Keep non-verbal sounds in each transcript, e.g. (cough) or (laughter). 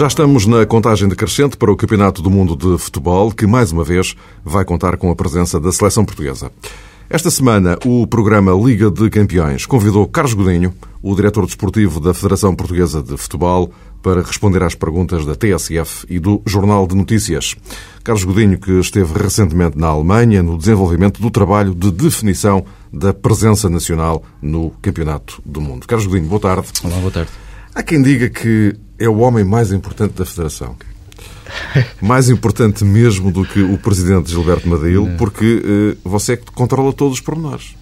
Já estamos na contagem decrescente para o Campeonato do Mundo de Futebol, que mais uma vez vai contar com a presença da seleção portuguesa. Esta semana, o programa Liga de Campeões convidou Carlos Godinho, o diretor desportivo da Federação Portuguesa de Futebol, para responder às perguntas da TSF e do Jornal de Notícias. Carlos Godinho, que esteve recentemente na Alemanha no desenvolvimento do trabalho de definição da presença nacional no Campeonato do Mundo. Carlos Godinho, boa tarde. Olá, boa tarde. Há quem diga que é o homem mais importante da Federação. (laughs) Mais importante mesmo do que o presidente Gilberto Madail, não. porque uh, você é que controla todos os pormenores.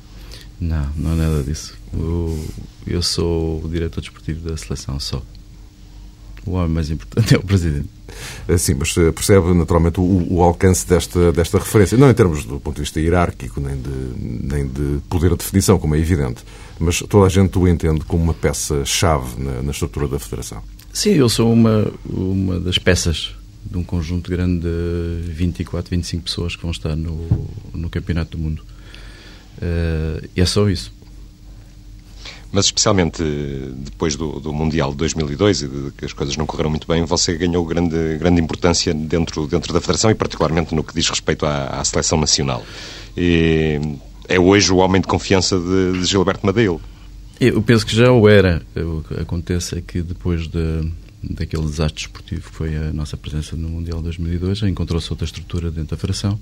Não, não é nada disso. Eu, eu sou o diretor desportivo da seleção só. O homem mais importante (laughs) é o presidente. Eh, sim, mas eh, percebe naturalmente o, o, alcance desta, desta referência. Não em termos do ponto de vista hierárquico, nem de, nem de poder de definição, como é evidente, mas toda a gente o entende como uma peça-chave na, na estrutura da Federação. Sim, eu sou uma, uma das peças de um conjunto grande de 24, 25 pessoas que vão estar no, no Campeonato do Mundo. Uh, e é só isso. Mas especialmente depois do, do, Mundial de 2002 e de que as coisas não correram muito bem, você ganhou grande, grande importância dentro, dentro da Federação e particularmente no que diz respeito à, à Seleção Nacional. E é hoje o homem de confiança de, de Gilberto Madeil. Eu penso que já o era. O que acontece é que depois de, daquele desastre esportivo que foi a nossa presença no Mundial 2002, encontrou-se outra estrutura dentro da Federação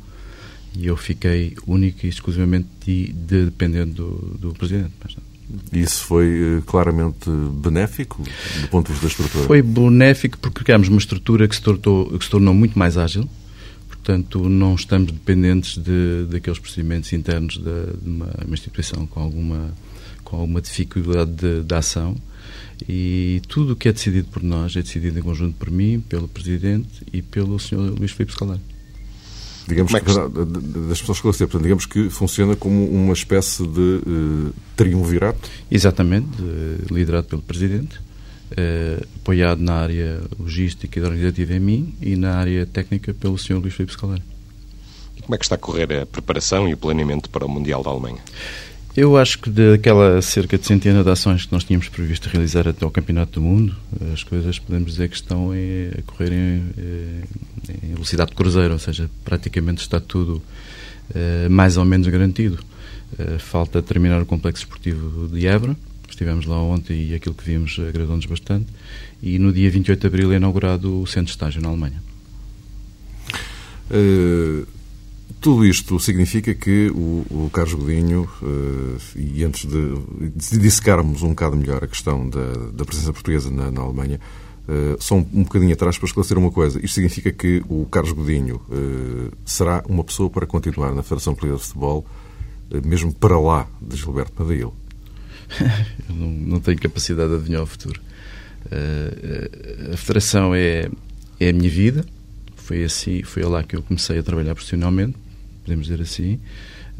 e eu fiquei único e exclusivamente de, de, dependendo do, do Presidente. Mas, isso foi eh, claramente benéfico do ponto de vista da estrutura? Foi benéfico porque criámos uma estrutura que se, tornou, que se tornou muito mais ágil, portanto não estamos dependentes de, daqueles procedimentos internos de, de uma, uma, instituição com alguma, com alguma dificuldade de, de ação e tudo o que é decidido por nós é decidido em conjunto por mim, pelo Presidente e pelo Sr. Luís Filipe Scalari. Digamos é que, que, das pessoas esclarecer, portanto, digamos que funciona como uma espécie de uh, triunvirato? Exatamente, liderado pelo Presidente, uh, apoiado na área logística e organizativa em mim e na área técnica pelo Sr. Luís Filipe Scalari. E como é que está a correr a preparação e o planeamento para o Mundial da Alemanha? Eu acho que daquela cerca de centena de ações que nós tínhamos previsto realizar até ao Campeonato do Mundo, as coisas podemos dizer que estão a correr em, em velocidade de cruzeiro, ou seja, praticamente está tudo mais ou menos garantido. Falta terminar o complexo esportivo de Évora, estivemos lá ontem e aquilo que vimos agradou-nos bastante, e no dia 28 de abril é inaugurado o centro de estágio na Alemanha. Uh tudo isto significa que o, o Carlos Godinho, uh, e antes de, de dissecarmos um bocado melhor a questão da, da presença portuguesa na, na Alemanha, uh, só um, um bocadinho atrás para esclarecer uma coisa. Isto significa que o Carlos Godinho será uma pessoa para continuar na Federação Portuguesa de Futebol, mesmo para lá de Gilberto Madail. (laughs) Eu não, não tenho capacidade de adivinhar o futuro. a Federação é, é a minha vida. Foi assim, foi lá que eu comecei a trabalhar profissionalmente podemos dizer assim.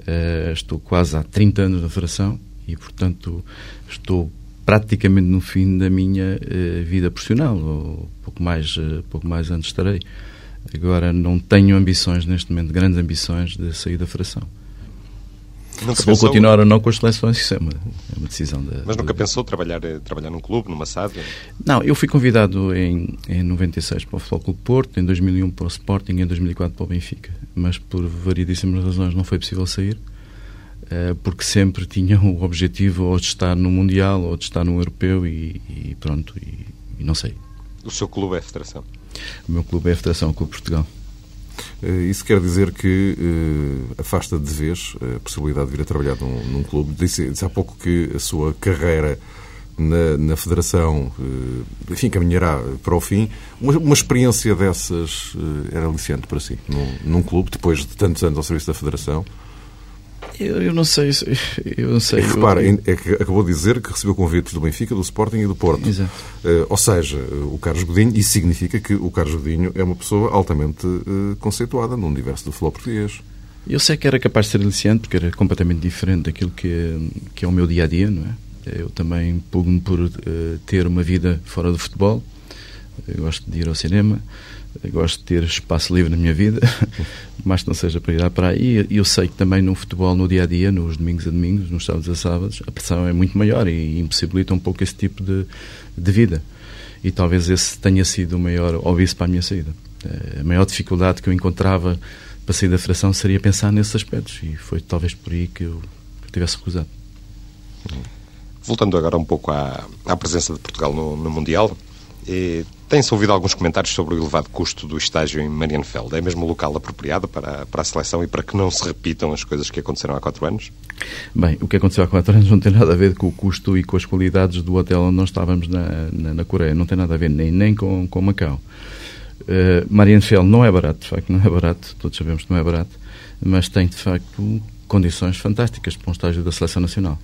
Uh, estou quase há 30 anos na Federação e, portanto, estou praticamente no fim da minha uh, vida profissional, ou pouco mais, uh, pouco mais antes estarei. Agora, não tenho ambições neste momento, grandes ambições de sair da Federação. Se vou continuar ou não com as seleções, isso é uma, é uma decisão da. Mas nunca da... pensou trabalhar, eh, trabalhar num clube, numa SAD? Não, eu fui convidado em, em 96 para o Futebol Clube Porto, em 2001 para o Sporting, em 2004 para o Benfica. Mas por variedíssimas razões não foi possível sair, eh, porque sempre tinha o objetivo ou de estar no Mundial ou de estar no Europeu e, e pronto, e, e não sei. O seu clube é a Federação? O meu clube é a Federação, o Clube Portugal. Eh, isso quer dizer que uh, afasta de vez a possibilidade de vir a trabalhar num, num clube. Disse, disse, há pouco que a sua carreira na, na Federação, uh, enfim, caminhará para o fim. Uma, uma experiência dessas era aliciante para si, num, num clube, depois de tantos anos ao serviço da Federação? Eu, eu, não sei. (laughs) Eu não sei. É que, repara, é que acabou de dizer que recebeu convites do Benfica, do Sporting e do Porto. Exato. Uh, ou seja, o Carlos Godinho, isso significa que o Carlos Godinho é uma pessoa altamente uh, conceituada no universo do futebol português. Eu sei que era capaz de ser aliciante, porque era completamente diferente daquilo que, que é o meu dia a dia, não é? Eu também pugno por uh, ter uma vida fora do futebol. Eu gosto de ir ao cinema, gosto de ter espaço livre na minha vida, (laughs) mas não seja para ir à praia. E eu sei que também no futebol, no dia a dia, nos domingos a domingos, nos sábados a sábados, a pressão é muito maior e impossibilita um pouco esse tipo de, de vida. e talvez esse tenha sido o maior óbvio para a minha saída. A maior dificuldade que eu encontrava para sair da Federação seria pensar nesses aspectos e foi talvez por aí que eu, que eu tivesse recusado. Voltando agora um pouco à, à presença de Portugal no, no Mundial, eh, tem-se ouvido alguns comentários sobre o elevado custo do estágio em Marienfeld. É mesmo o local apropriado para, para a seleção e para que não se repitam as coisas que aconteceram há quatro anos? Bem, o que aconteceu há quatro anos não tem nada a ver com o custo e com as qualidades do hotel onde nós estávamos na, na, na Coreia. Não tem nada a ver nem, nem com, com Macau. Uh, Marienfeld não é barato, de facto, não é barato. Todos sabemos que não é barato. Mas tem, de facto, condições fantásticas para um estágio da Seleção Nacional.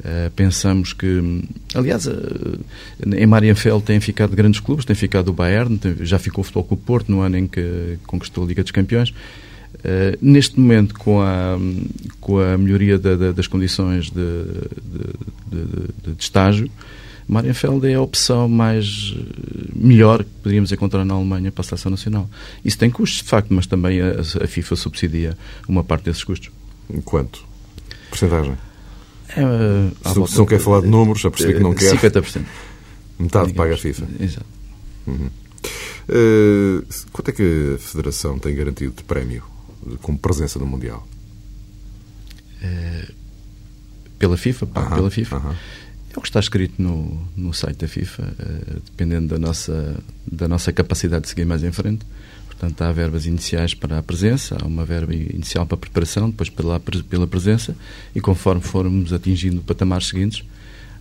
Uh, pensamos que, aliás, uh, em Marienfeld têm ficado grandes clubes, tem ficado o Bayern, já ficou o Futebol Clube Porto no ano em que conquistou a Liga dos Campeões. Uh, neste momento, com a, com a melhoria da, da, das condições de, de, de, de, estágio, Marienfeld é a opção mais melhor que poderíamos encontrar na Alemanha para a seleção nacional. Isso tem custos, de facto, mas também a, a FIFA subsidia uma parte desses custos. Quanto? Porcentagem? É, se, se não quer falar de números, já percebi que não quer. 50%. Metade paga a FIFA. Exato. Uhum. Uh, quanto é que a Federação tem garantido de prémio como presença no Mundial? Uh, pela FIFA? Pá, pela FIFA. É o que está escrito no, no site da FIFA, uh, dependendo da nossa, da nossa capacidade de seguir mais em frente. Portanto, há verbas iniciais para a presença, há uma verba inicial para a preparação, depois pela, pela presença, e conforme formos atingindo patamares seguintes,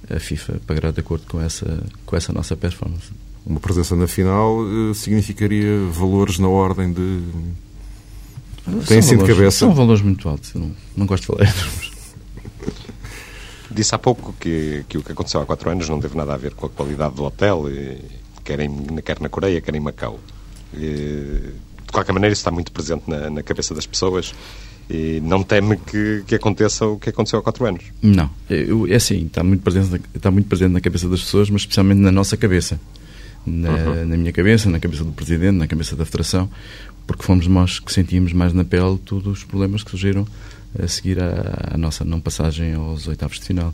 a FIFA pagará de acordo com essa, com essa nossa performance. Uma presença na final eh, significaria valores na ordem de. Tem assim de cabeça? São valores muito altos, não, não gosto de falar em termos. (laughs) Disse há pouco que, que o que aconteceu há quatro anos não teve nada a ver com a qualidade do hotel, quer, em, quer na Coreia, quer em Macau. De qualquer maneira, isso está muito presente na, na cabeça das pessoas e não teme que, que, aconteça o que aconteceu há quatro anos? Não, eu, é assim, está muito, presente, está muito presente na cabeça das pessoas, mas especialmente na nossa cabeça. Na, uhum. na, minha cabeça, na cabeça do Presidente, na cabeça da Federação, porque fomos nós que sentimos mais na pele todos os problemas que surgiram a seguir à, nossa não passagem aos oitavos de final.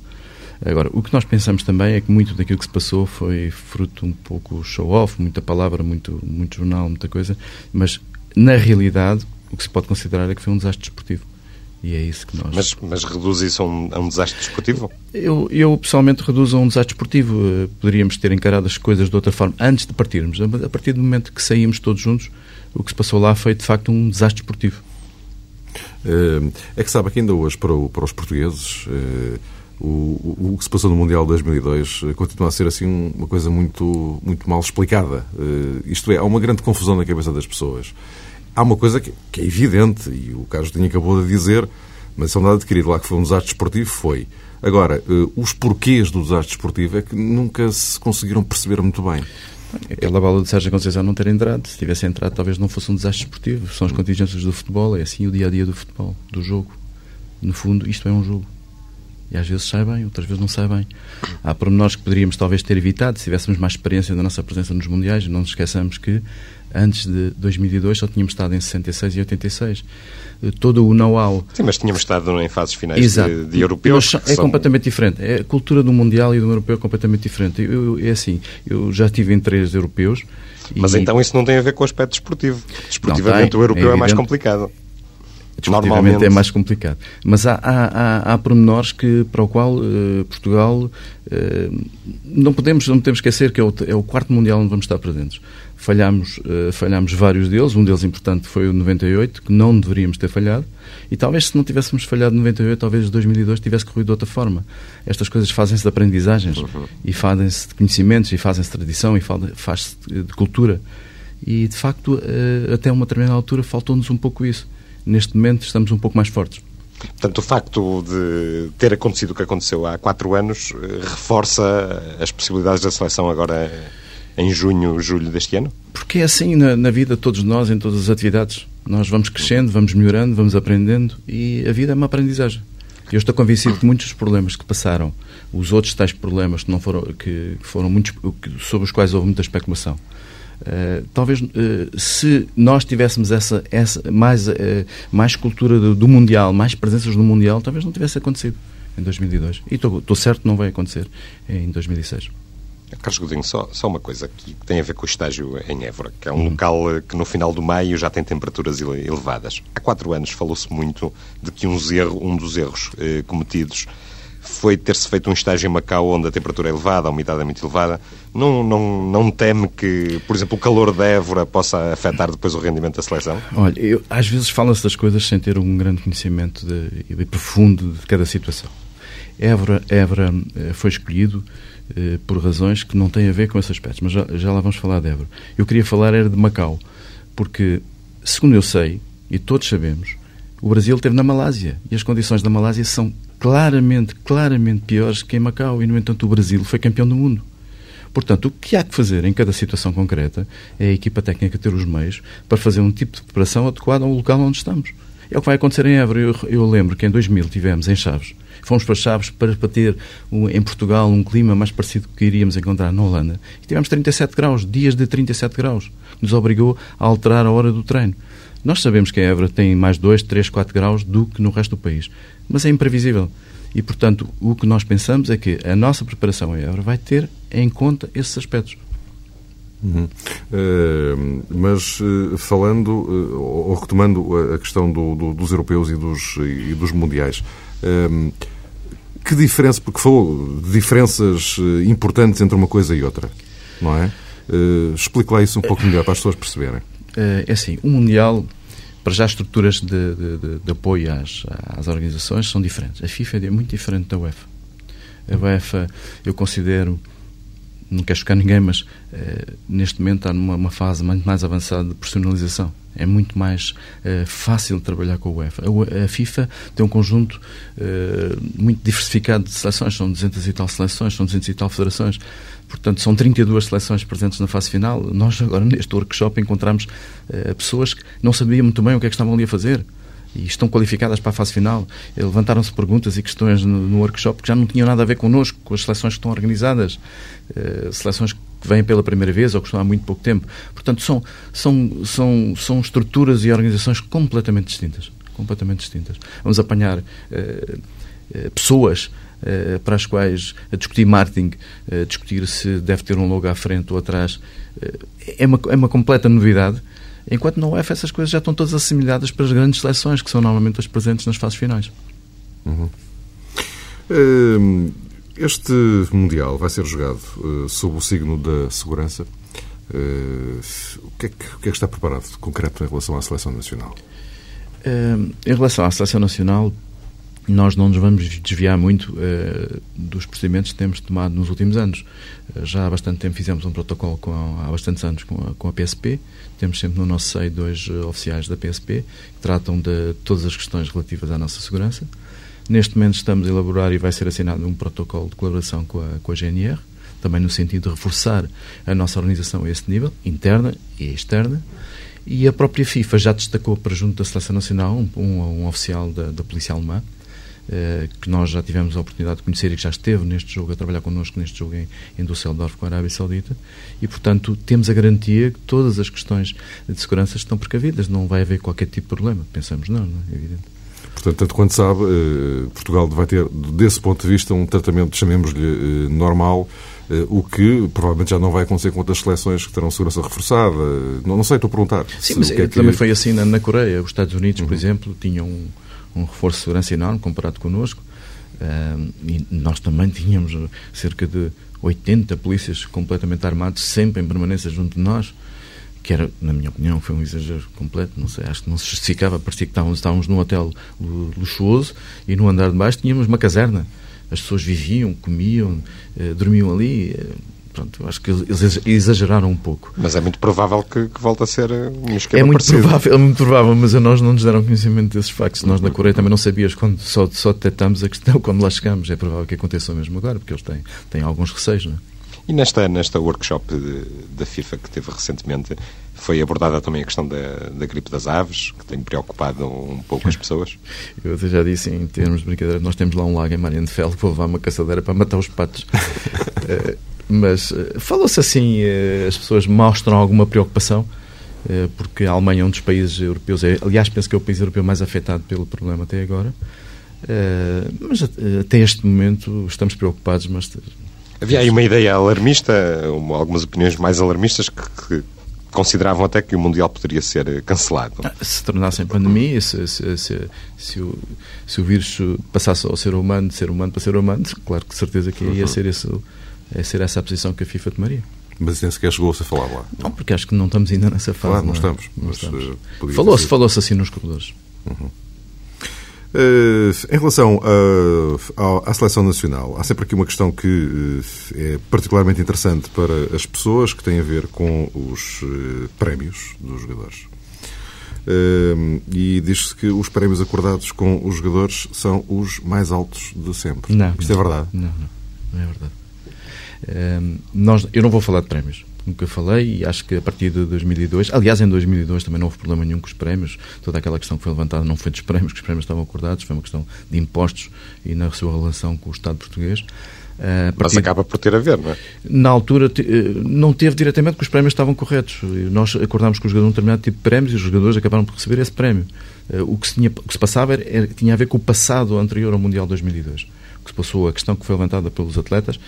Agora, o que nós pensamos também é que muito daquilo que se passou foi fruto um pouco show-off, muita palavra, muito, muito jornal, muita coisa, mas na realidade o que se pode considerar é que foi um desastre desportivo. E é isso que nós. Mas, mas reduz isso a um, a um desastre desportivo? Eu, eu pessoalmente reduzo a um desastre desportivo. Eh, poderíamos ter encarado as coisas de outra forma antes de partirmos. A partir do momento que saímos todos juntos, o que se passou lá foi de facto um desastre desportivo. Eh, é que sabe que ainda hoje, para, o, para os portugueses, eh, o, o, que se passou no Mundial de 2002 eh, continua a ser assim uma coisa muito, muito mal explicada. Isto é, há uma grande confusão na cabeça das pessoas. Há uma coisa que, que é evidente, e o Carlos tinha acabou de dizer, mas é um dado adquirido lá que foi um desastre esportivo, foi. Agora, os porquês do desastre esportivo é que nunca se conseguiram perceber muito bem. Aquela bola de Sérgio Conceição não ter entrado. Se tivesse entrado, talvez não fosse um desastre esportivo. São as contingências do futebol, é assim o dia a dia do futebol, do jogo. No fundo, isto é um jogo. E às vezes sai bem, outras vezes não sai bem. Há pormenores que poderíamos talvez ter evitado se tivéssemos mais experiência da nossa presença nos Mundiais. Não nos esqueçamos que antes de 2002 só tínhamos estado em 66 e 86. Eh, todo o know-how. Sim, mas tínhamos estado em fases finais de, de, europeus. é são... completamente diferente. É, a cultura do Mundial e do europeu é completamente diferente. Eu, é assim, eu já estive em três europeus. Mas e... então isso não tem a ver com o aspecto desportivo. Desportivamente tem, o europeu é, é mais complicado. Normalmente é mais complicado. Mas há, há, há, há pormenores que, para o qual uh, Portugal uh, não, podemos, não podemos esquecer que é o, é o quarto Mundial onde vamos estar presentes. Falhámos, uh, falhámos vários deles, um deles importante foi o 98, que não deveríamos ter falhado, e talvez se não tivéssemos falhado no 98, talvez 2002 tivesse corrido de outra forma. Estas coisas fazem-se de aprendizagens, uhum. e fazem-se de conhecimentos, e fazem-se de tradição, e faz-se de cultura. E, de facto, até uma determinada altura faltou-nos um pouco isso. Neste momento estamos um pouco mais fortes. Portanto, o facto de ter acontecido o que aconteceu há quatro anos eh, reforça as possibilidades da seleção agora em junho, julho deste ano? Porque é assim na, na vida de todos nós, em todas as atividades. Nós vamos crescendo, vamos melhorando, vamos aprendendo e a vida é uma aprendizagem. Eu estou convencido que muitos dos problemas que passaram, os outros tais problemas que não foram, que foram muitos, sobre os quais houve muita especulação, uh, talvez uh, se nós tivéssemos essa, essa mais, uh, mais cultura do, do, mundial, mais presenças no mundial, talvez não tivesse acontecido em 2002. E estou, certo que não vai acontecer em 2006. Carlos Godinho, só, só uma coisa que tem a ver com o estágio em Évora, que é um hum. local eh, que no final do maio já tem temperaturas elevadas. Há quatro anos falou-se muito de que um, erro, um dos erros eh, cometidos foi ter-se feito um estágio em Macau onde a temperatura é elevada, a umidade é muito elevada. Não, não, não teme que, por exemplo, o calor de Évora possa afetar depois o rendimento da seleção? Olha, eu, às vezes fala-se das coisas sem ter um grande conhecimento de, de profundo de cada situação. Évora, Évora eh, foi escolhido eh, por razões que não têm a ver com esse aspecto, mas já, já lá vamos falar de Évora. Eu queria falar era de Macau, porque, segundo eu sei, e todos sabemos, o Brasil esteve na Malásia e as condições da Malásia são claramente, claramente piores que em Macau e, no entanto, o Brasil foi campeão do mundo. Portanto, o que há que fazer em cada situação concreta é a equipa técnica ter os meios para fazer um tipo de preparação adequado ao local onde estamos. É o que vai acontecer em Évora. Eu, eu lembro que em 2000 tivemos em Chaves Fomos para Chaves para, para ter um, em Portugal um clima mais parecido com o que iríamos encontrar na Holanda. E tivemos 37 graus, dias de 37 graus, que nos obrigou a alterar a hora do treino. Nós sabemos que a Évora tem mais 2, 3, 4 graus do que no resto do país, mas é imprevisível. E, portanto, o que nós pensamos é que a nossa preparação a Évora vai ter em conta esses aspectos. Uhum. Uh, mas uh, falando, uh, ou retomando a questão do, do, dos europeus e dos, e dos mundiais, que diferença, porque falou de diferenças eh, importantes entre uma coisa e outra, não é? Uh, explique lá isso um pouco melhor para as pessoas perceberem. Uh, é assim, o Mundial, para já as estruturas de, de, de, apoio às, às organizações são diferentes. A FIFA é muito diferente da UEFA. A UEFA, eu considero, não quero chocar ninguém, mas uh, neste momento está numa fase muito mais avançada de personalização é muito mais uh, fácil trabalhar com a UEFA. A, a FIFA tem um conjunto uh, muito diversificado de seleções, são 200 e tal seleções, são 200 e tal federações. Portanto, são 32 seleções presentes na fase final. Nós, agora, neste workshop, encontramos uh, pessoas que não sabiam muito bem o que é que estavam ali a fazer e estão qualificadas para a fase final. Levantaram-se perguntas e questões no, no, workshop que já não tinham nada a ver connosco, com as seleções que estão organizadas, uh, seleções que vêm pela primeira vez ou que estão há muito pouco tempo. Portanto, são, são, são, são estruturas e organizações completamente distintas. Completamente distintas. Vamos apanhar uh, uh, pessoas uh, para as quais a discutir marketing, discutir se deve ter um logo à frente ou atrás, é, uma, é uma completa novidade. Enquanto na UEFA essas coisas já estão todas assimiladas para as grandes seleções, que são normalmente as presentes nas fases finais. Uhum. Hum, este Mundial vai ser jogado uh, sob o signo da segurança. Uh, o, que é que, o, que é que, está preparado de concreto em relação à seleção nacional? Uh, em relação à seleção nacional, nós não nos vamos desviar muito dos procedimentos que temos tomado nos últimos anos. já há bastante tempo fizemos um protocolo com, há bastantes anos com a, com a PSP. Temos sempre no nosso seio dois oficiais da PSP que tratam de todas as questões relativas à nossa segurança. Neste momento estamos a elaborar e vai ser assinado um protocolo de colaboração com a, com a GNR, também no sentido de reforçar a nossa organização a esse nível, interna e externa. E a própria FIFA já destacou para junto da Seleção Nacional um, um, um oficial da, da Polícia Alemã, eh, que nós já tivemos a oportunidade de conhecer e que já esteve neste jogo, a trabalhar connosco neste jogo em, em Düsseldorf com a Arábia Saudita. E, portanto, temos a garantia que todas as questões de segurança estão precavidas. Não vai haver qualquer tipo de problema. Pensamos, não, não é evidente. Portanto, tanto quanto sabe, eh, Portugal vai ter, desse ponto de vista, um tratamento, chamemos-lhe, eh, normal, eh, o que provavelmente já não vai acontecer com outras seleções que terão segurança reforçada. Não, não sei, estou a perguntar. Sim, mas é também foi assim na, na, Coreia. Os Estados Unidos, uhum. por exemplo, tinham um, um, reforço de segurança enorme comparado connosco. Uh, e nós também tínhamos cerca de 80 polícias completamente armados, sempre em permanência junto de nós que era, na minha opinião, foi um exagero completo, não sei, acho que não se justificava, parecia que estávamos, estávamos num hotel luxuoso e no andar de baixo tínhamos uma caserna. As pessoas viviam, comiam, eh, dormiam ali. Eh, pronto, acho que eles exageraram um pouco. Mas é muito provável que, que volte a ser um esquema É muito parecido. provável, é muito provável, mas a nós não nos deram conhecimento desses factos. Nós na Coreia também não sabíamos quando só, só detectamos a questão (laughs) quando lá chegamos. É provável que aconteça o mesmo agora, porque eles têm, têm alguns receios, não é? E nesta, nesta workshop da FIFA que teve recentemente, foi abordada também a questão da, da gripe das aves, que tem preocupado um pouco as pessoas? (laughs) Eu já disse, em termos de brincadeira, nós temos lá um lago em Mariano de Fel que vou levar uma caçadeira para matar os patos. uh, (laughs) mas uh, falou-se assim, uh, as pessoas mostram alguma preocupação, porque a Alemanha é um dos países europeus, é, aliás, penso que é o país europeu mais afetado pelo problema até agora. mas até este momento estamos preocupados, mas Havia aí uma ideia alarmista, algumas opiniões mais alarmistas que, que consideravam até que o Mundial poderia ser cancelado. Ah, se tornasse em pandemia, se, se, se, se, o, se o vírus passasse ao ser humano, de ser humano para ser humano, claro que certeza que ia uhum. ser, esse, ia ser essa a posição que a FIFA tomaria. Mas nem sequer chegou-se a falar lá. Não, porque acho que não estamos ainda nessa fase. Claro, não, não é? estamos. Estamos. Falou-se falou assim nos corredores. Uhum. Uh, em relação uh, à, à, seleção nacional, há sempre aqui uma questão que uh, é particularmente interessante para as pessoas, que tem a ver com os prémios dos jogadores. e diz-se que os prémios acordados com os jogadores são os mais altos de sempre. Não, Isto não, é verdade? Não, não, não é verdade. nós, eu não vou falar de prémios nunca falei, e acho que a partir de 2002, aliás, em 2002 também não houve problema nenhum com os prémios, toda aquela questão que foi levantada não foi dos prémios, que os prémios estavam acordados, foi uma questão de impostos e na sua relação com o Estado português. Uh, Mas acaba por ter a ver, não é? Na altura eh, não teve diretamente que os prémios estavam corretos. Nós acordámos com os jogadores um determinado tipo de prémios e os jogadores acabaram por receber esse prémio. Uh, o, que se tinha, o que se passava era, tinha a ver com o passado anterior ao Mundial 2002. O que se passou, a questão que foi levantada pelos atletas,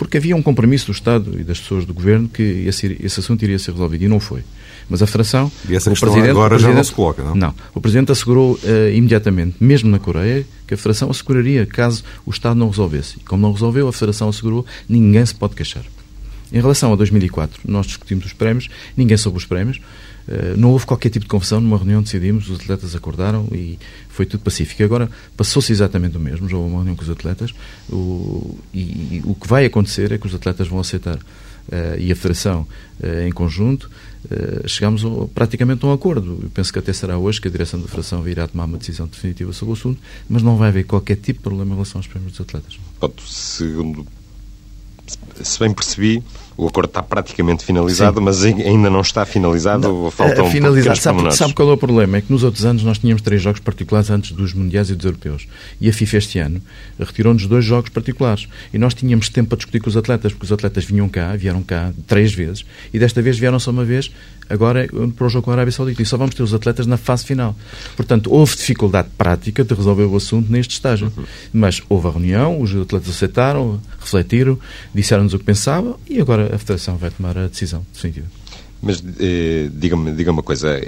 porque havia um compromisso do Estado e das pessoas do Governo que esse, esse assunto iria ser resolvido e não foi. Mas a Federação. E essa questão agora já não se coloca, não? Não. O Presidente assegurou uh, imediatamente, mesmo na Coreia, que a Federação asseguraria caso o Estado não resolvesse. E como não resolveu, a Federação assegurou, ninguém se pode queixar. Em relação a 2004, nós discutimos os prémios, ninguém soube os prémios. Uh, não houve qualquer tipo de confusão, numa reunião decidimos, os atletas acordaram e foi tudo pacífico. Agora passou-se exatamente o mesmo, já houve uma reunião com os atletas o, e, e, o que vai acontecer é que os atletas vão aceitar uh, e a Federação uh, em conjunto uh, chegamos praticamente a um acordo. Eu penso que até será hoje que a direção da Federação virá tomar uma decisão definitiva sobre o assunto, mas não vai haver qualquer tipo de problema em relação aos prémios dos atletas. Segundo, se bem percebi, o acordo está praticamente finalizado, Sim. mas ainda não está finalizado. Não, faltam é, finalizado. Sabe, sabe, qual é o problema? É que nos outros anos nós tínhamos três jogos particulares antes dos Mundiais e dos Europeus. E a FIFA este ano retirou-nos dois jogos particulares. E nós tínhamos tempo para discutir com os atletas, porque os atletas vinham cá, vieram cá três vezes, e desta vez vieram só uma vez, agora para o jogo com a Arábia Saudita. E só vamos ter os atletas na fase final. Portanto, houve dificuldade prática de resolver o assunto neste estágio. Uhum. Mas houve a reunião, os atletas aceitaram, refletiram, disseram-nos o que pensavam, e agora a Federação vai tomar a decisão definitiva. Mas eh, diga-me diga uma coisa,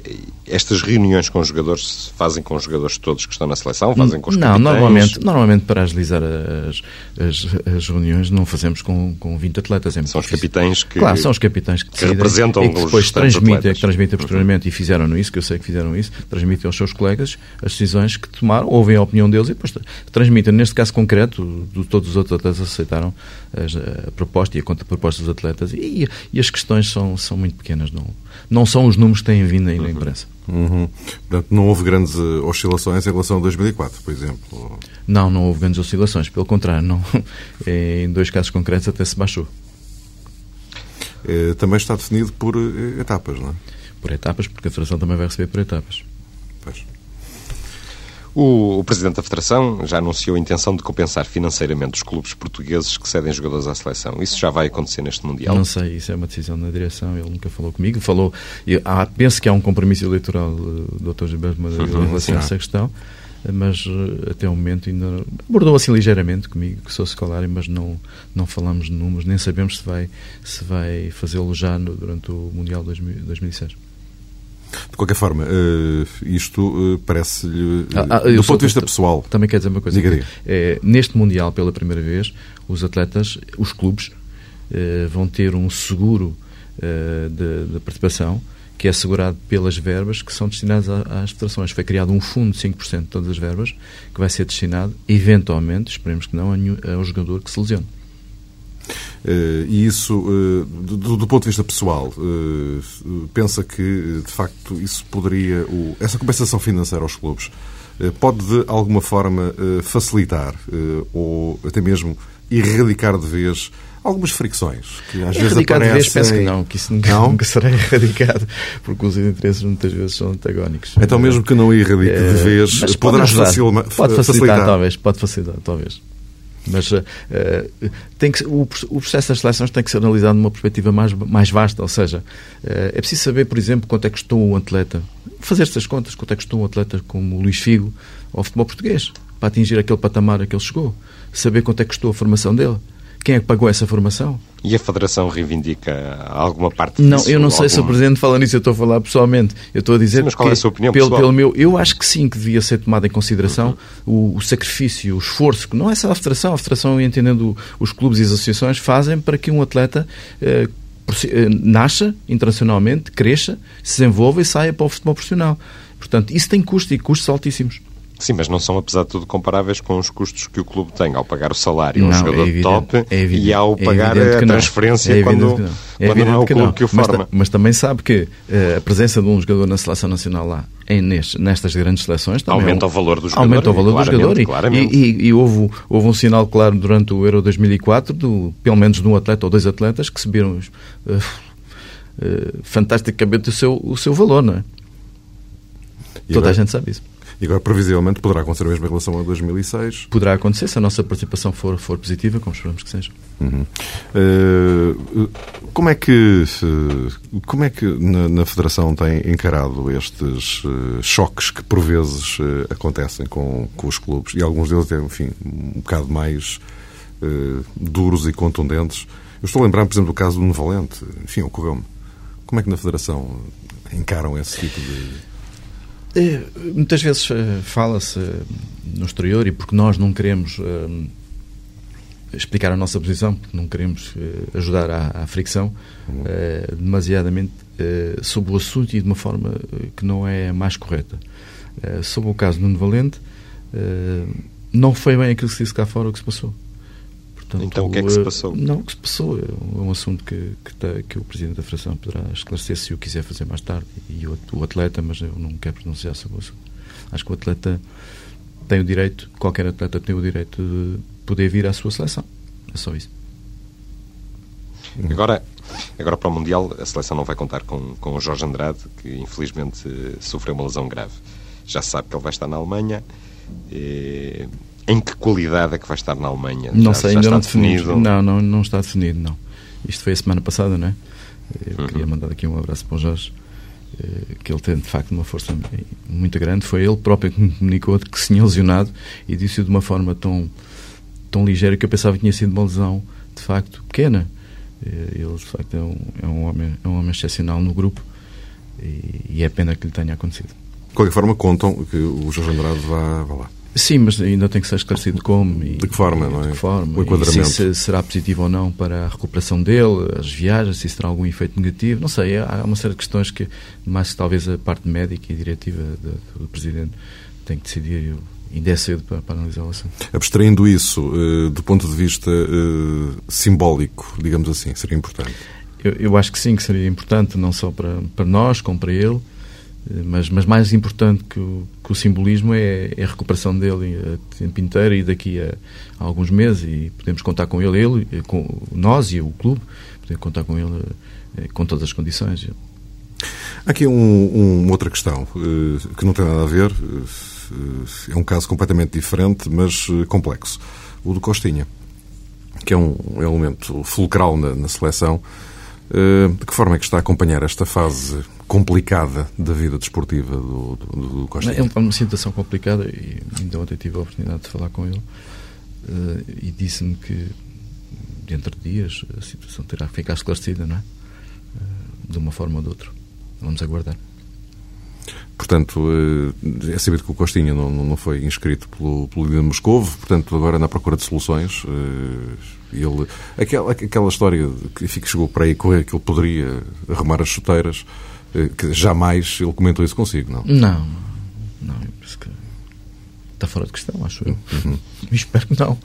estas reuniões com os jogadores se fazem com os jogadores todos que estão na seleção? Fazem com os Não, normalmente, normalmente para agilizar as, as, as, reuniões não fazemos com, com 20 atletas. É são os capitães que, claro, são os capitães que, que representam e que depois transmitem, que transmitem posteriormente, uhum. e fizeram isso, que eu sei que fizeram isso, transmitem aos seus colegas as decisões que tomaram, ouvem a opinião deles e depois transmitem. Neste caso concreto, do, todos os outros atletas aceitaram a, a proposta e a contraproposta dos atletas e, e as questões são, são muito pequenas não, não são os números que têm vindo aí na uhum. imprensa. Uhum. Portanto, não houve grandes uh, oscilações em relação a 2004, por exemplo? Não, não houve grandes oscilações. Pelo contrário, não. (laughs) em dois casos concretos até se baixou. É, também está definido por etapas, não é? Por etapas, porque a Federação também vai receber por etapas. Pois. O, o, Presidente da Federação já anunciou a intenção de compensar financeiramente os clubes portugueses que cedem jogadores à seleção. Isso já vai acontecer neste Mundial? Não sei, isso é uma decisão da direção. Ele nunca falou comigo. Falou, eu, há, penso que há um compromisso eleitoral do Dr. Gilberto Madeira uhum, em relação a essa questão, mas eh, até o momento ainda abordou assim ligeiramente comigo, que sou escolar, mas não, não falamos de números, nem sabemos se vai, se vai fazê-lo já no, durante o Mundial 2006. De qualquer forma, uh, isto uh, parece-lhe, ah, ah, do ponto de vista pessoal. Também quer dizer uma coisa. Diga, diga. É, neste Mundial, pela primeira vez, os atletas, os clubes, vão ter um seguro de, de, participação que é assegurado pelas verbas que são destinadas às federações. Foi criado um fundo de 5% de todas as verbas que vai ser destinado, eventualmente, esperemos que não, ao jogador que se lesione. Uh, e isso, uh, do, do, ponto de vista pessoal, uh, pensa que, de facto, isso poderia. O, essa compensação financeira aos clubes pode, de alguma forma, facilitar ou até mesmo erradicar de vez algumas fricções que às vezes aparecem... de vez penso que não, que isso nunca, não? nunca será (laughs) erradicado, porque os interesses muitas vezes são antagónicos. Então mesmo que não erradique de vez, poderá pode, facilitar, pode facilitar, facilitar, talvez, pode facilitar, talvez. Mas uh, tem que, o, o, processo das seleções tem que ser analisado numa perspectiva mais, mais vasta, ou seja, uh, é preciso saber, por exemplo, quanto é que custou um atleta, fazer estas contas, quanto é que custou um atleta como o Luís Figo ao futebol português, para atingir aquele patamar a que ele chegou, saber quanto é que custou a formação dele, Quem é que pagou essa formação? E a Federação reivindica alguma parte não, disso? Não, eu não sei algum... se o Presidente fala nisso, eu estou a falar pessoalmente. Eu estou a dizer sim, mas qual que, é a sua opinião pelo, pessoal? pelo meu, eu acho que sim, que devia ser tomado em consideração uhum. o, o, sacrifício, o esforço, que não é só a Federação, a Federação, entendendo os clubes e as associações, fazem para que um atleta eh, nasça internacionalmente, cresça, se desenvolva e saia para o futebol profissional. Portanto, isso tem custo e custos altíssimos. Sim, mas não são, apesar de tudo, comparáveis com os custos que o clube tem ao pagar o salário um não, jogador é evidente, top é evidente, e ao pagar é a transferência é quando, não. É quando não é o que clube não. que o mas, forma. mas, também sabe que uh, a presença de um jogador na seleção nacional lá, nestes, nestas grandes seleções, também aumenta é um, o valor do jogador. Aumenta o valor do jogador. E, e, e, e houve, houve um sinal claro durante o Euro 2004, do, pelo menos de um atleta ou dois atletas, que subiram uh, uh, fantasticamente o seu, o seu valor, não é? Toda a gente sabe isso. E agora, previsivelmente, poderá acontecer a mesma em relação a 2006? Poderá acontecer se a nossa participação for, for positiva, como esperamos que seja. Uhum. Uh, como é que, como é que na, na, Federação tem encarado estes uh, choques que, por vezes, uh, acontecem com, com os clubes? E alguns deles, enfim, um bocado mais duros e contundentes. Eu estou a lembrar, por exemplo, do caso do Nevalente. Enfim, ocorreu-me. Como é que na Federação encaram esse tipo de muitas vezes eh, fala-se eh, no exterior e porque nós não queremos explicar a nossa posição, porque não queremos uh, ajudar à, à fricção uh, demasiadamente sobre o assunto e de uma forma que não é mais correta. sobre o caso Nuno Valente, não foi bem aquilo que se disse cá fora o que se passou. Portanto, então, o que é que se passou? Não, o que se passou é um assunto que, que, tá, que o Presidente da Federação poderá esclarecer se o quiser fazer mais tarde, e o, o atleta, mas eu não quero pronunciar sobre o assunto. Acho que o atleta tem o direito, qualquer atleta tem o direito de poder vir à sua seleção. É só isso. Agora, agora para o Mundial, a seleção não vai contar com, com o Jorge Andrade, que infelizmente sofreu uma lesão grave. Já se sabe que ele vai estar na Alemanha. E em que qualidade é que vai estar na Alemanha? Não já, sei, já ainda está não definido? definido. Não, não, não está definido, não. Isto foi a semana passada, não é? Eu Uhum. queria mandar aqui um abraço para o Jorge, eh, que ele tem de facto uma força muito grande. Foi ele próprio que me comunicou que se tinha lesionado e disse-o de uma forma tão, tão ligeira que eu pensava que tinha sido uma lesão de facto pequena. Eh, ele de facto é um, é um, homem, é um homem excepcional no grupo e, e é pena que lhe tenha acontecido. De qualquer forma, contam que o Jorge Andrade vá, vá lá. Sim, mas ainda tem que ser esclarecido como e de que forma, não é? De que forma. O enquadramento. se será positivo ou não para a recuperação dele, as viagens, se isso terá algum efeito negativo. Não sei, há uma série de questões que, mais talvez a parte médica e diretiva do, do Presidente tem que decidir. Ainda é cedo para, para analisar o assunto. Abstraindo isso, uh, do ponto de vista uh, simbólico, digamos assim, seria importante? Eu, eu, acho que sim, que seria importante, não só para, para nós, como para ele mas, mas mais importante que o, que o simbolismo é, é, a recuperação dele a tempo inteiro e daqui a, a, alguns meses e podemos contar com ele, ele com nós e o clube, podemos contar com ele eh, com todas as condições. Há aqui um, uma outra questão eh, que não tem nada a ver, eh, é um caso completamente diferente, mas complexo. O do Costinha, que é um elemento fulcral na, na seleção. De que forma é que está a acompanhar esta fase complicada da vida desportiva do, do, do Costa? É uma situação complicada e ainda ontem tive a oportunidade de falar com ele uh, e disse-me que dentro de dias a situação terá que ficar esclarecida, não é? Uh, de uma forma ou de outra. Vamos aguardar. Portanto, é sabido que o Costinha não, não foi inscrito pelo, pelo Líder Moscovo, portanto, agora na procura de soluções. Ele, aquela, aquela história que chegou para aí correr que ele poderia arrumar as chuteiras, que jamais ele comentou isso consigo, não? Não, não, eu penso que está fora de questão, acho eu. Uhum. (laughs) Espero que não.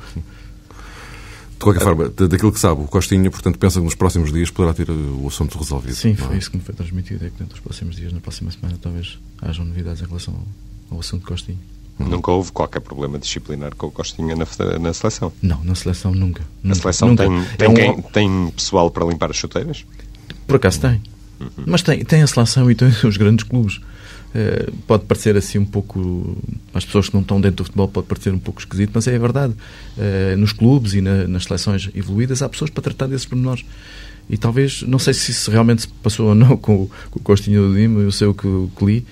De qualquer forma, daquilo que sabe, o Costinha, portanto, pensa que nos próximos dias poderá ter o assunto resolvido. Sim, foi é? isso que me foi transmitido, é que dentro dos próximos dias, na próxima semana, talvez hajam novidades em relação ao, ao assunto de Costinha. Nunca houve qualquer problema disciplinar com o Costinha na, na seleção? Não, na seleção nunca. A seleção nunca. Tem, tem, é um... quem, tem pessoal para limpar as chuteiras? Por acaso tem. Uhum. Mas tem, tem a seleção e tem (laughs) os grandes clubes. Uh, pode parecer assim um pouco às pessoas que não estão dentro do futebol pode parecer um pouco esquisito, mas é verdade uh, nos clubes e na, nas seleções evoluídas há pessoas para tratar desses pormenores e talvez, não sei se isso realmente se passou ou não (laughs) com, com o Costinha do Dimo eu sei o que, que li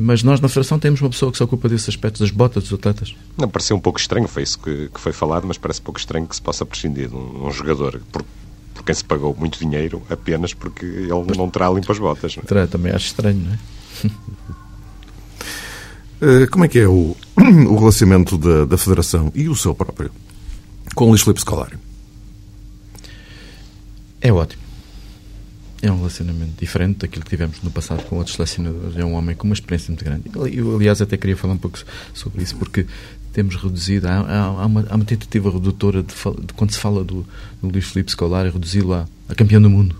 Mas nós na Federação temos uma pessoa que se ocupa desses aspectos das botas dos atletas. Não, pareceu um pouco estranho, foi isso que, que foi falado, mas parece pouco estranho que se possa prescindir de um, um jogador por, por quem se pagou muito dinheiro apenas porque ele não terá limpo as botas. Não é? Terá, também acho estranho, não é? (laughs) Eh, como é que é o, (clears throat) o relacionamento da, da Federação e o seu próprio com o Luís Filipe Scolari? É ótimo. É um relacionamento diferente daquilo que tivemos no passado com outros selecionadores. É um homem com uma experiência muito grande. Eu, aliás, até queria falar um pouco sobre isso, porque temos reduzido. Há, há, uma, há uma, tentativa redutora de, de, quando se fala do, do Luís Filipe Scolari, reduzi-lo a, a campeão do mundo.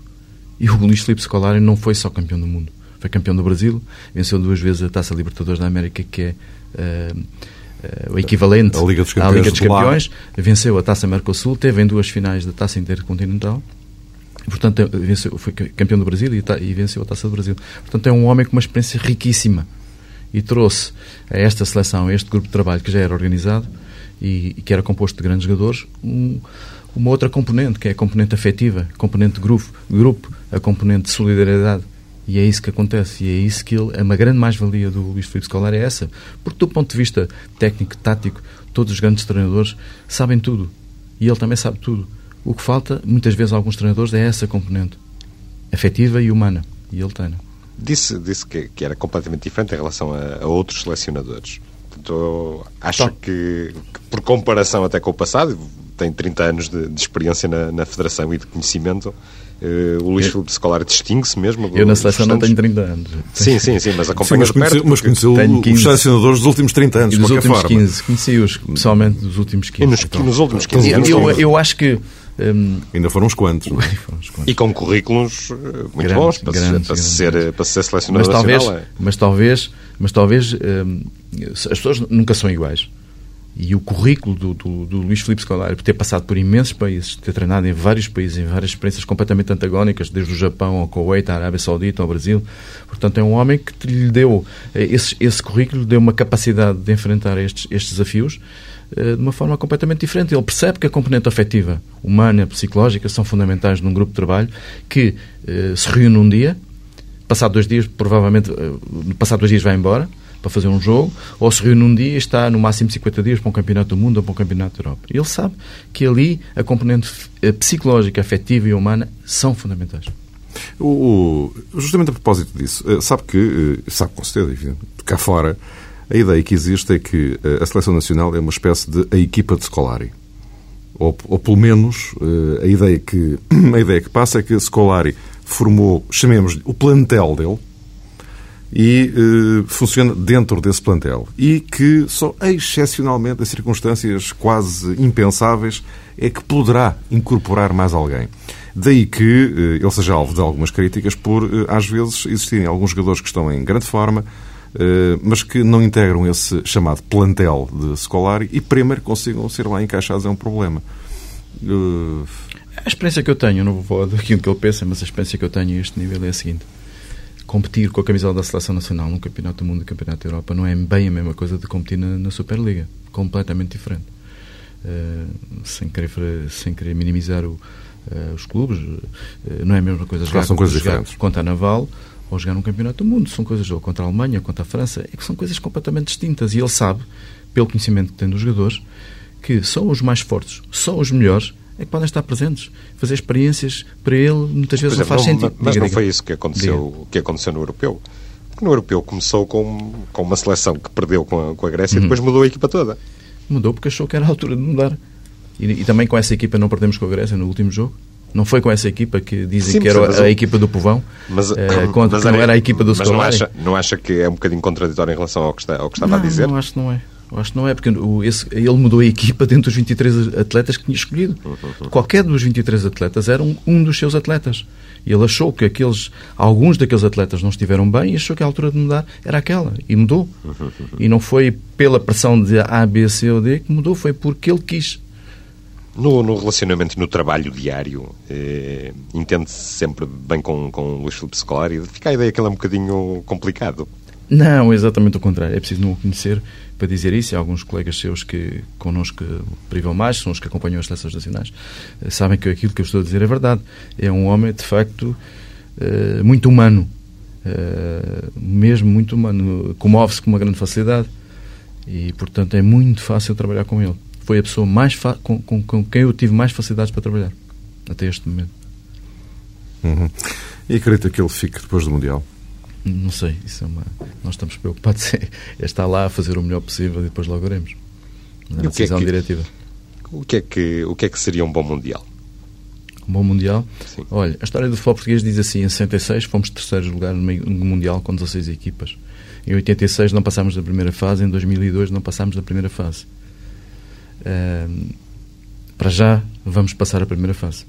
E o Luís Filipe Scolari não foi só campeão do mundo. Foi campeão do Brasil, venceu duas vezes a Taça Libertadores da América, que é. Uh, uh, o equivalente Liga à Liga dos Campeões, venceu a Taça Mercosul, teve em duas finais da Taça Intercontinental Portanto, venceu, foi campeão do Brasil e, e, venceu a Taça do Brasil. Portanto, é um homem com uma experiência riquíssima e trouxe a esta seleção, a este grupo de trabalho que já era organizado e, e que era composto de grandes jogadores, um, uma outra componente, que é a componente afetiva, a componente grupo, grupo, a componente de solidariedade. E é isso que acontece. E é isso que ele, é uma grande mais-valia do Luís Filipe Scolari é essa. Porque, do ponto de vista técnico, tático, todos os grandes treinadores sabem tudo. E ele também sabe tudo. O que falta, muitas vezes, a alguns treinadores é essa componente afetiva e humana. E ele tem. Disse, disse que, que, era completamente diferente em relação a, a outros selecionadores. Portanto, acha tá. que, que, por comparação até com o passado, tem 30 anos de, de experiência na, na, Federação e de conhecimento, uh, o Luís eu, Filipe Scolari distingue-se mesmo? Eu na seleção não tenho 30 anos. Sim, sim, sim, mas acompanha sim, mas conheceu, mas conheceu os selecionadores dos últimos 30 anos, de qualquer forma. 15, conheci-os pessoalmente dos últimos 15. E nos, então. nos últimos 15 anos? Eu, eu acho que um, Ainda foram uns quantos. Não é? (laughs) quantos. E com currículos eh, muito grandes, bons para, grandes, para, ser, para ser selecionador mas talvez, nacional. É. Mas talvez, mas talvez um, as pessoas nunca são iguais. E o currículo do, do, do Luís Filipe Scolari, por ter passado por imensos países, ter treinado em vários países, em várias experiências completamente antagónicas, desde o Japão ao Kuwait, à Arábia Saudita, ao Brasil. Portanto, é um homem que lhe deu, eh, esse, esse currículo deu uma capacidade de enfrentar estes, estes desafios eh, de uma forma completamente diferente. Ele percebe que a componente afetiva, humana, psicológica, são fundamentais num grupo de trabalho que uh, se reúne um dia, passado dois dias, provavelmente, uh, passado dois dias vai embora para fazer um jogo, ou se reúne um dia e está no máximo 50 dias para um campeonato do mundo ou para um campeonato da Europa. Ele sabe que ali a componente psicológica, afetiva e humana são fundamentais. O, justamente a propósito disso, sabe que, sabe com certeza, cá fora, a ideia que existe é que eh, a Seleção Nacional é uma espécie de a equipa de Scolari. Ou, ou pelo menos eh, a ideia, que, (clears throat) a ideia que passa é que Scolari formou, chamemos o plantel dele, e uh, funciona dentro desse plantel. E que só excepcionalmente, em circunstâncias quase impensáveis, é que poderá incorporar mais alguém. Daí que ele seja alvo de algumas críticas por, às vezes, existirem alguns jogadores que estão em grande forma, eh, mas que não integram esse chamado plantel de Scolari e primeiro consigam ser lá encaixados é um problema. Eh, a experiência que eu tenho, não vou falar daquilo que ele pensa, mas a experiência que eu tenho a este nível é a seguinte. Competir com a camisola da Seleção Nacional num Campeonato do Mundo e Campeonato da Europa não é bem a mesma coisa de competir na, na Superliga. Completamente diferente. Uh, sem, querer, sem querer minimizar o, uh, os clubes, uh, não é a mesma coisa jogar, são coisas diferentes. contra a Naval ou jogar num campeonato do mundo. São coisas, ou contra a Alemanha, contra a França, é que são coisas completamente distintas. E ele sabe, pelo conhecimento que tem dos jogadores, que só os mais fortes, só os melhores, é que podem estar presentes. Fazer experiências para ele muitas vezes não faz sentido. Mas diga, não foi isso que aconteceu, que aconteceu no europeu? Porque no europeu começou com, com uma seleção que perdeu com a, com a Grécia uhum. e depois mudou a equipa toda. Mudou porque achou que era a altura de mudar. E, e também com essa equipa não perdemos com a Grécia no último jogo. Não foi com essa equipa que dizem Sim, que era a, a equipa do Povão, mas, eh, (coughs) contra mas que não era a equipa do Mas não acha, não acha que é um bocadinho contraditório em relação ao que, está, ao que estava não, a dizer? Não, acho que não é. Eu acho que não é, porque o, esse, ele mudou a equipa dentro dos 23 atletas que tinha escolhido. Qualquer dos 23 atletas era um, um dos seus atletas. E ele achou que aqueles, alguns daqueles atletas não estiveram bem e achou que a altura de mudar era aquela. E mudou. E não foi pela pressão de A, B, C ou D que mudou, foi porque ele quis. No, no relacionamento e no trabalho diário, eh, entende-se sempre bem com, com o Luís Filipe Scolari? Fica a ideia que ele é um bocadinho complicado. Não, exatamente o contrário. É preciso não o conhecer para dizer isso. E alguns colegas seus que connosco privam mais, são os que acompanham as seleções nacionais, eh, sabem que aquilo que eu estou a dizer é verdade. É um homem, de facto, eh, muito humano. uh, mesmo muito humano, comove-se com uma grande facilidade e, portanto, é muito fácil trabalhar com ele. Foi a pessoa mais com, com, com, quem eu tive mais facilidades para trabalhar até este momento. Uhum. E acredita que ele fique depois do Mundial? Não sei, isso é uma... nós estamos preocupados é estar lá a fazer o melhor possível e depois logo veremos. Na decisão que é que, diretiva. O que, é que, o que é que seria um bom Mundial? Um bom Mundial? Sim. Olha, a história do futebol português diz assim: em 66 fomos terceiros lugar no Mundial com 16 equipas. Em 86 não passámos da primeira fase, em 2002 não passámos da primeira fase. Para já, vamos passar a primeira fase.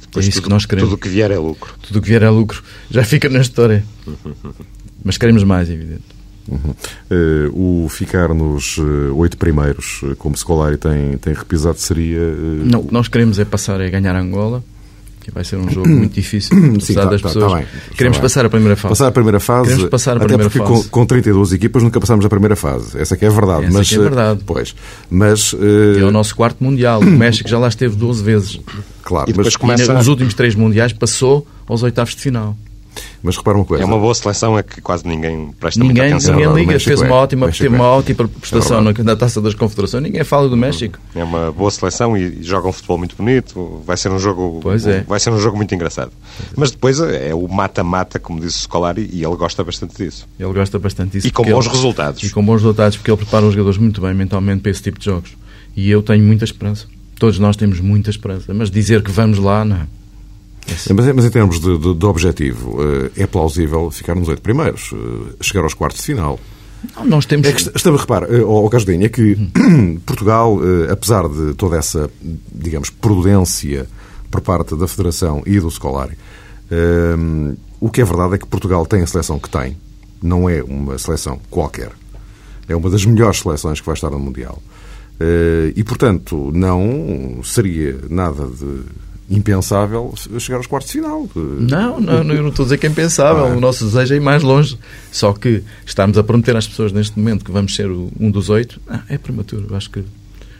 Depois é isso tudo, que nós queremos. Tudo o que vier é lucro. Tudo o que vier é lucro. Já fica na história. (laughs) Mas queremos mais, evidente. Uhum. Uh, o ficar nos uh, oito primeiros, uh, como Scolari tem, tem repisado, seria. Não, o que nós queremos é passar a ganhar Angola, que vai ser um jogo muito difícil, Sim, tá, das tá, pessoas. Tá queremos tá passar a primeira fase. Passar a primeira fase. Queremos passar a primeira até porque fase. Com, com 32 equipas nunca passámos a primeira fase. Essa que é a verdade. Essa mas, é a verdade. Pois. Mas, é o nosso quarto Mundial. O México já lá esteve 12 vezes. Claro, e mas começa... nos últimos três Mundiais passou aos oitavos de final. Mas repara uma coisa. É uma boa seleção, é que quase ninguém presta ninguém, muita atenção. Ninguém liga, fez uma ótima, teve uma ótima prestação é na Taça das Confederações, ninguém fala do México. É uma boa seleção e joga um futebol muito bonito, vai ser um jogo, pois é. vai ser um jogo muito engraçado. Mas depois é o mata-mata, como disse o Scolari, e ele gosta bastante disso. Ele gosta bastante disso. E com bons ele, resultados. E com bons resultados, porque ele prepara os jogadores muito bem mentalmente para esse tipo de jogos. E eu tenho muita esperança. Todos nós temos muita esperança. Mas dizer que vamos lá, não. Mas, mas, em termos de, de, de, objetivo, eh, é plausível ficar nos oito primeiros, eh, chegar aos quartos de final. Não, nós temos... É que, estamos, repara, ao eh, Casdinho, é que (clears throat) Portugal, apesar de toda essa, digamos, prudência por parte da Federação e do Scolari, o que é verdade é que Portugal tem a seleção que tem, não é uma seleção qualquer. É uma das melhores seleções que vai estar no Mundial. E, portanto, não seria nada de impensável chegar aos quartos de final. Não, não, eu não estou a dizer que é impensável. Ah, é. O nosso desejo é ir mais longe. Só que estarmos a prometer às pessoas neste momento que vamos ser um dos oito ah, é prematuro. Eu acho que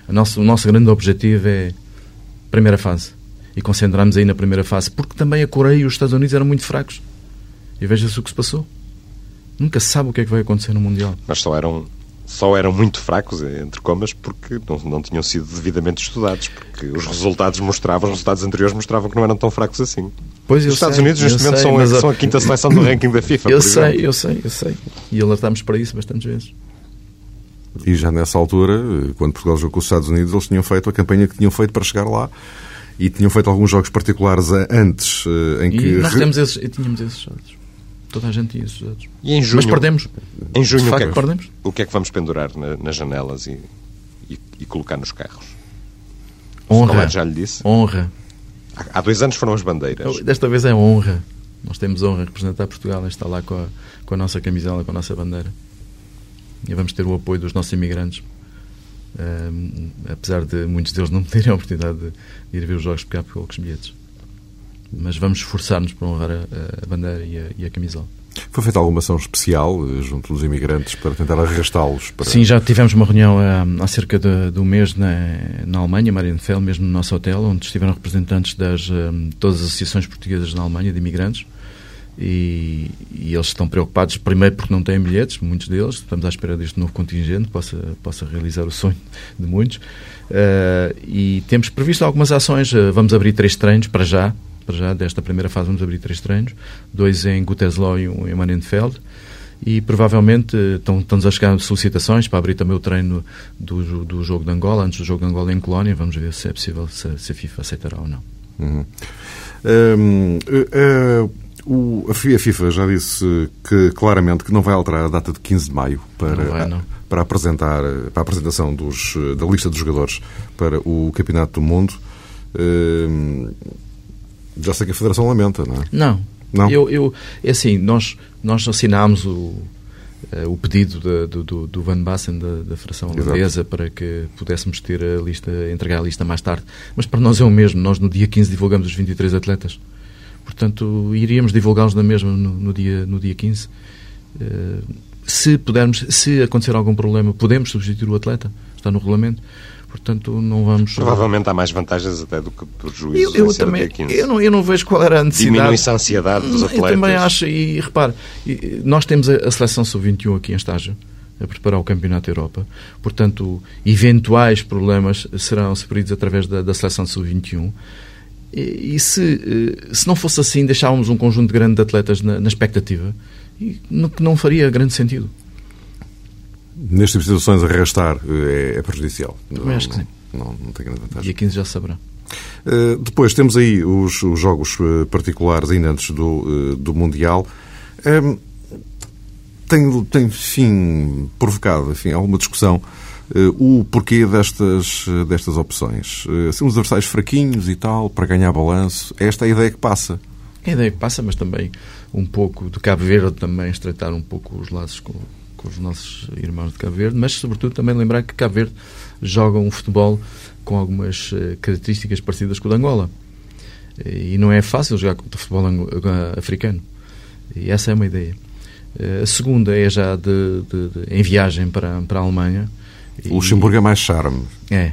a nosso, o nosso grande objetivo é primeira fase. E concentramos aí na primeira fase. Porque também a Coreia e os Estados Unidos eram muito fracos. E veja-se o que se passou. Nunca se sabe o que é que vai acontecer no Mundial. Mas só eram só eram muito fracos, entre comas, porque não, não tinham sido devidamente estudados, porque os resultados mostravam, os resultados anteriores mostravam que não eram tão fracos assim. Pois os Estados sei, Unidos, neste momento, sei, são, a, são a quinta seleção do ranking da FIFA. Eu sei, exemplo. eu sei, eu sei. E alertámos para isso bastantes vezes. E já nessa altura, quando Portugal jogou com os Estados Unidos, eles tinham feito a campanha que tinham feito para chegar lá e tinham feito alguns jogos particulares antes eh, em que. E nós temos esses, tínhamos esses jogos. Toda a gente tinha esses dados. E em junho, Mas perdemos. Em junho, facto, o, que é, perdemos. o que é que vamos pendurar na, nas janelas e, e, e, colocar nos carros? Honra. já lhe disse? Honra. Há, há dois anos foram as bandeiras. Desta vez é honra. Nós temos honra de representar Portugal, está lá com a, com a nossa camisola, com a nossa bandeira. E vamos ter o apoio dos nossos imigrantes. Um, apesar de muitos deles não terem a oportunidade de, ir ver os jogos porque há poucos bilhetes mas vamos esforçar-nos para honrar a, a bandeira e a, e a, camisola. Foi feita alguma ação especial eh, junto dos imigrantes para tentar arrastá-los? Para... Sim, já tivemos uma reunião há, há cerca de, de, um mês na, na Alemanha, Marienfeld, mesmo no nosso hotel, onde estiveram representantes das um, todas as associações portuguesas na Alemanha de imigrantes. E, e, eles estão preocupados, primeiro porque não têm bilhetes, muitos deles, estamos à espera deste novo contingente, possa, possa realizar o sonho de muitos. Uh, e temos previsto algumas ações, vamos abrir três treinos para já, para já, desta primeira fase, vamos abrir três treinos, dois em Gütersloh e um em Marienfeld, e provavelmente estão, estão-nos a chegar solicitações para abrir também o treino do, do jogo de Angola, antes do jogo de Angola em Colónia, vamos ver se é possível, se, se a FIFA aceitará ou não. Uhum. Um, uh, uh, a FIFA já disse que claramente que não vai alterar a data de 15 de maio para, não vai, não. para apresentar para a apresentação dos, da lista dos jogadores para o Campeonato do Mundo. Uh, já sei que a Federação lamenta, não é? Não. Não? Eu, eu, é assim, nós, nós assinámos o, eh, o pedido do, do Van Bassen da, da Federação Holandesa para que pudéssemos ter a lista, entregar a lista mais tarde. Mas para nós é o mesmo. Nós no dia 15 divulgamos os 23 atletas. Portanto, iríamos divulgá-los na mesma no, no, dia, no dia 15. Uh, eh, se pudermos, se acontecer algum problema, podemos substituir o atleta. Está no regulamento Portanto, não vamos. Provavelmente há mais vantagens até do que prejuízos. Eu, eu também. Eu não, eu não vejo qual era a necessidade. Diminui-se a ansiedade dos atletas. Eu também acho, e repare, nós temos a, seleção sub-21 aqui em estágio a preparar o Campeonato Europa. Portanto, eventuais problemas serão superidos através da, da seleção sub-21. E, e se, eh, se não fosse assim, deixávamos um conjunto grande de atletas na, na expectativa, e não, não faria grande sentido. Nestas situações, arrastar eh, é, é prejudicial. Também acho que sim. Não, não tem grande vantagem. Dia 15 já saberá. Uh, depois temos aí os, os jogos particulares ainda antes do, uh, do Mundial. Um, tem, tem, enfim, provocado enfim, alguma discussão uh, o porquê destas, destas opções. Uh, adversários fraquinhos e tal, para ganhar balanço. Esta é a ideia que passa. É a ideia que passa, mas também um pouco de Cabo Verde, também estreitar um pouco os laços com, com os nossos irmãos de Cabo Verde, mas sobretudo também lembrar que Cabo Verde joga um futebol com algumas uh, características parecidas com o de Angola. E não é fácil jogar contra o futebol africano. E essa é uma ideia. A segunda é já de, de, de, em viagem para, para a Alemanha. O Luxemburgo é mais charme. É.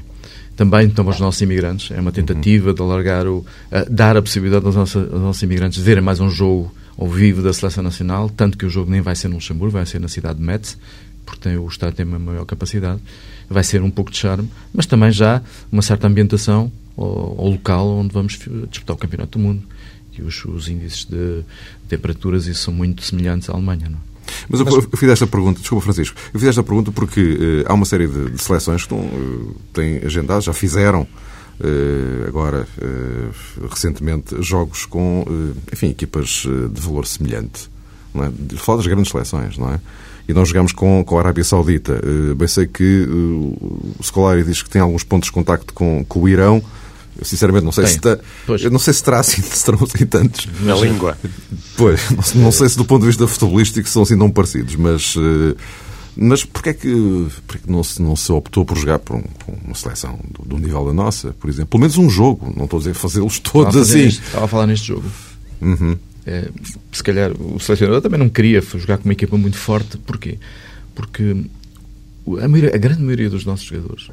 Também estão os nossos imigrantes. É uma tentativa uhum. de alargar o. dar a possibilidade aos nossos, aos nossos imigrantes de verem mais um jogo ao vivo da Seleção Nacional, tanto que o jogo nem vai ser no Luxemburgo, vai ser na cidade de Metz, porque tem, o Estado tem uma maior capacidade. Vai ser um pouco de charme, mas também já uma certa ambientação ao, ao local onde vamos disputar o Campeonato do Mundo que os, os índices de temperaturas isso são muito semelhantes à Alemanha. Não? É? Mas, Mas eu, eu fiz esta pergunta, desculpa Francisco, eu fiz esta pergunta porque uh, há uma série de, de seleções que estão, uh, têm agendados, já fizeram uh, agora recentemente jogos com enfim, equipas de valor semelhante. Não é? Fala das grandes seleções, não é? E nós jogamos com, com a Arábia Saudita. bem sei que o Scolari diz que tem alguns pontos de contacto com, com o Irão, eu sinceramente não sei Tem. se está, eu não sei se terá assim, se terão assim tantos. Na língua. Pois, não, não, sei se do ponto de vista futebolístico são assim tão parecidos, mas uh, mas porquê é que, porquê que não, se, não se optou por jogar por um, uma seleção do, do, nível da nossa, por exemplo? Pelo menos um jogo, não estou a dizer fazê-los todos assim. Neste, estava a falar neste jogo. Uhum. É, se calhar o selecionador também não queria jogar com uma equipa muito forte. Porquê? Porque a, maioria, a grande maioria dos nossos jogadores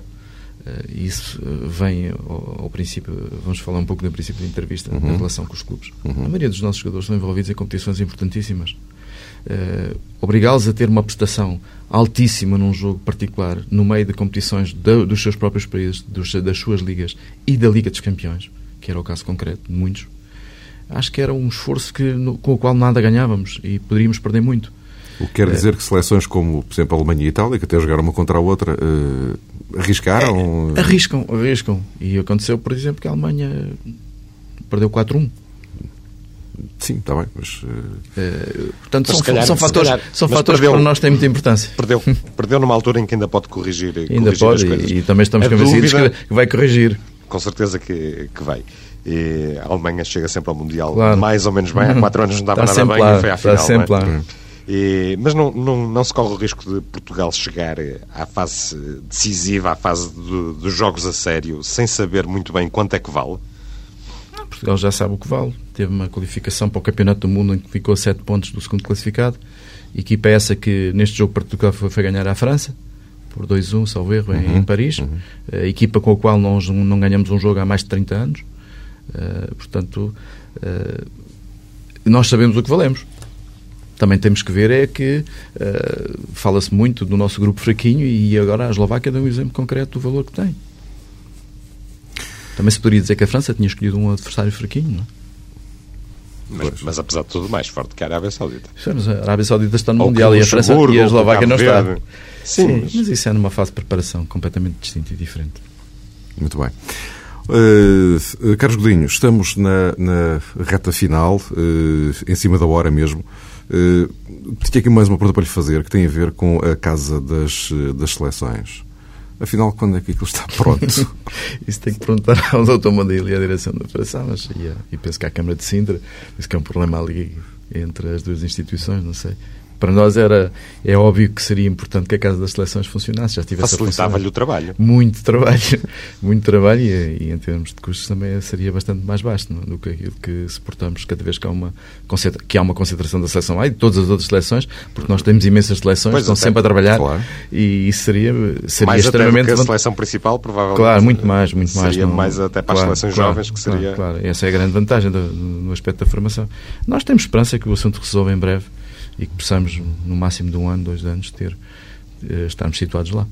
isso uh, vem ao, ao, princípio, vamos falar um pouco do princípio da entrevista, uhum. relação com os clubes. Uhum. A maioria dos nossos jogadores estão envolvidos em competições importantíssimas. Uh, Obrigá-los a ter uma prestação altíssima num jogo particular, no meio de competições de, dos seus próprios países, dos, das suas ligas e da Liga dos Campeões, que era o caso concreto de muitos, acho que era um esforço que, no, com o qual nada ganhávamos e poderíamos perder muito. O que quer dizer que seleções como, por exemplo, a Alemanha e a Itália, que até jogaram uma contra a outra, uh, arriscaram? É, arriscam, arriscam. E aconteceu, por exemplo, que a Alemanha perdeu 4-1. Sim, está bem, mas... Uh... portanto, são, calhar, são fatores, calhar, são fatores perdeu, que para nós têm muita importância. Perdeu, perdeu numa altura em que ainda pode corrigir, ainda corrigir pode, e, e, também estamos a convencidos dúvida, que vai corrigir. Com certeza que, que vai. E a Alemanha chega sempre ao Mundial claro. mais ou menos bem. Há quatro anos não dava nada bem lá, e foi à final. Está sempre é? lá. E, mas não, não, não se corre o risco de Portugal chegar à fase decisiva, à fase do, dos jogos a sério, sem saber muito bem quanto é que vale? Não, Portugal já sabe o que vale. Teve uma qualificação para o Campeonato do Mundo em que ficou a 7 pontos do segundo classificado. Equipa essa que neste jogo Portugal foi, foi ganhar à França por 2-1, salvo erro, uhum, em Paris. Uhum. A equipa com a qual nós não ganhamos um jogo há mais de 30 anos. Uh, portanto, uh, nós sabemos o que valemos também temos que ver é que uh, fala-se muito do nosso grupo fraquinho e agora a Eslováquia dá um exemplo concreto do valor que tem. Também se poderia dizer que a França tinha escolhido um adversário fraquinho, não é? Mas, mas, apesar de tudo, mais forte que a Arábia Saudita. Mas a Arábia Saudita está no Ou Mundial e a França e a Eslováquia não está. Sim, Sim mas... mas... isso é numa fase de preparação completamente distinta e diferente. Muito bem. Uh, Carlos Godinho, estamos na, na reta final, uh, em cima da hora mesmo. Uh, tinha aqui mais uma pergunta para lhe fazer que tem a ver com a Casa das, das Seleções. Afinal, quando é que aquilo está pronto? (laughs) Isso tem que perguntar ao Dr. Mandil e à direção da operação, mas, e, e penso que à Câmara de Sintra, isso que é um problema ali entre as duas instituições, não sei. Para nós era é óbvio que seria importante que a Casa das Seleções funcionasse, já tivesse Facilitava-lhe o trabalho. Muito trabalho, (laughs) muito trabalho e, e, em termos de custos também seria bastante mais baixo não? do que aquilo que suportamos cada vez que há uma, que há uma concentração da seleção A e de todas as outras seleções, porque nós temos imensas seleções, pois estão sempre a trabalhar claro. e isso seria, seria mais extremamente... Até a seleção principal, provavelmente. Claro, muito mais, muito mais. Seria não... mais até para claro, as seleções claro, jovens que seria... Claro, claro, essa é a grande vantagem do, no aspecto da formação. Nós temos esperança que o assunto resolva em breve e que possamos, no máximo de um ano, dois anos, ter, eh, estarmos situados lá.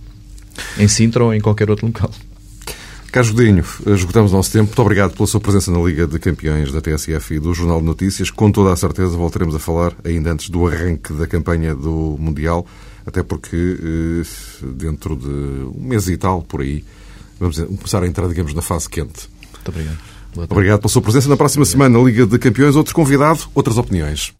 Em Sintra ou em qualquer outro local. Carlos Godinho, esgotamos o nosso tempo. Muito obrigado pela sua presença na Liga de Campeões da TSF e do Jornal de Notícias. Com toda a certeza voltaremos a falar ainda antes do arranque da campanha do Mundial, até porque eh, dentro de um mês e tal, por aí, vamos começar a entrar, digamos, na fase quente. Muito obrigado. Obrigado pela sua presença. Na próxima semana, Liga de Campeões, outro convidado, outras opiniões.